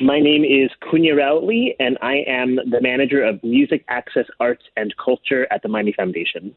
My name is Kunya Rowley, and I am the manager of Music Access Arts and Culture at the Miami Foundation.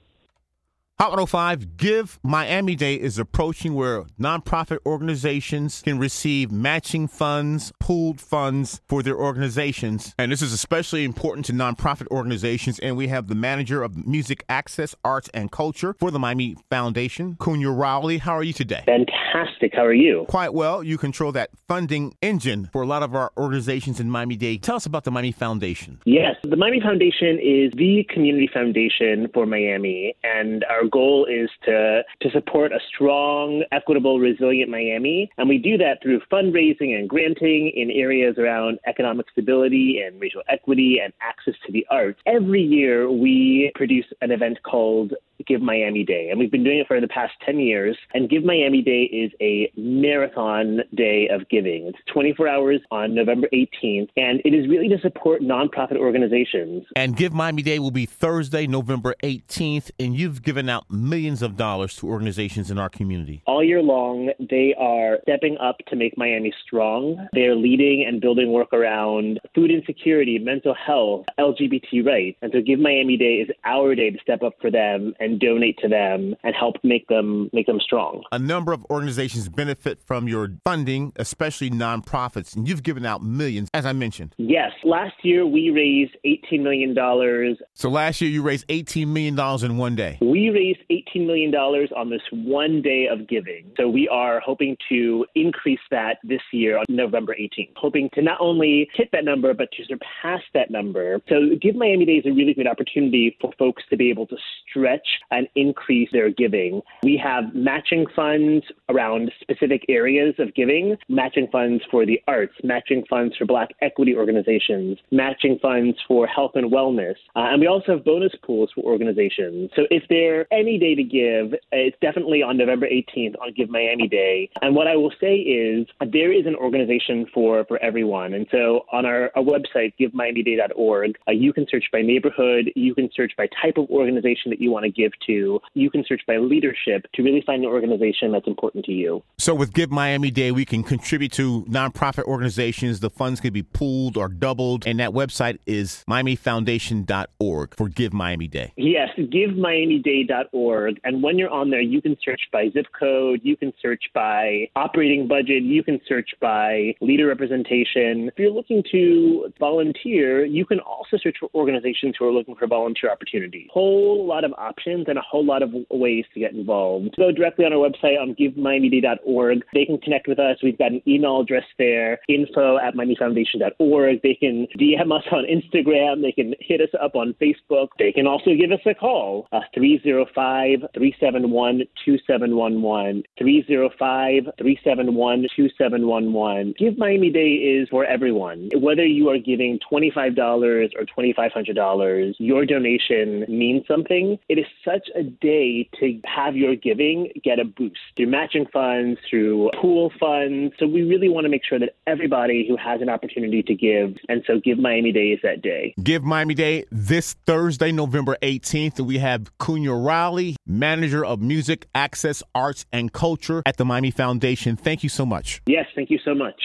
Hot 105 Give Miami Day is approaching where nonprofit organizations can receive matching funds, pooled funds for their organizations. And this is especially important to nonprofit organizations. And we have the manager of Music Access, Arts, and Culture for the Miami Foundation, Kunya Rowley. How are you today? Fantastic. How are you? Quite well. You control that funding engine for a lot of our organizations in Miami-Dade. Tell us about the Miami Foundation. Yes, the Miami Foundation is the community foundation for Miami. And our goal is to, to support a strong, equitable, resilient Miami. And we do that through fundraising and granting in areas around economic stability and racial equity and access to the arts. Every year, we produce an event called Give Miami Day. And we've been doing it for the past 10 years. And Give Miami Day is a marathon day of giving. It's 24 hours on November 18th. And it is really to support nonprofit organizations. And Give Miami Day will be Thursday, November 18th. And you've given out millions of dollars to organizations in our community. All year long, they are stepping up to make Miami strong. They are leading and building work around food insecurity, mental health, LGBT rights. And so Give Miami Day is our day to step up for them and donate to them and help make them make them strong. A number of organizations benefit from your funding, especially nonprofits, and you've given out millions, as I mentioned. Yes. Last year we raised $18 million. So last year you raised $18 million in one day. We raised $18 million on this one day of giving. So we are hoping to increase that this year on November 18th, hoping to not only hit that number, but to surpass that number. So Give Miami Day is a really good opportunity for folks to be able to stretch and increase their giving. We have matching funds around specific areas of giving, matching funds for the arts, matching funds for Black equity organizations, matching funds for health and wellness. Uh, and we also have bonus pools for organizations. So if there any day to give, it's definitely on November 18th on Give Miami Day. And what I will say is there is an organization for, for everyone. And so on our, our website, givemiamiday.org, uh, you can search by neighborhood, you can search by type of organization that you want to give to, you can search by leadership to really find an organization that's important to you. So with Give Miami Day, we can contribute to nonprofit organizations. The funds can be pooled or doubled. And that website is miamifoundation.org for Give Miami Day. Yes, givemiamiday.org. And when you're on there, you can search by zip code, you can search by operating budget, you can search by leader representation. If you're looking to volunteer, you can also search for organizations who are looking for volunteer opportunities. Whole lot of options and a whole lot of ways to get involved. Go directly on our website on givemiamiday.org. They can connect with us. We've got an email address there, info at miamifoundation.org. They can DM us on Instagram. They can hit us up on Facebook. They can also give us a call, uh, 305 371 2711. 305 371 2711. Give Miami Day is for everyone. Whether you are giving $25 or $2,500, your donation means something. It is such a day to have your giving get a boost through matching funds, through pool funds. So we really want to make sure that everybody who has an opportunity to give, and so Give Miami Day is that day. Give Miami Day this Thursday, November 18th. We have Kunya Rowley, manager of Music Access, Arts, and Culture at the Miami Foundation. Thank you so much. Yes, thank you so much.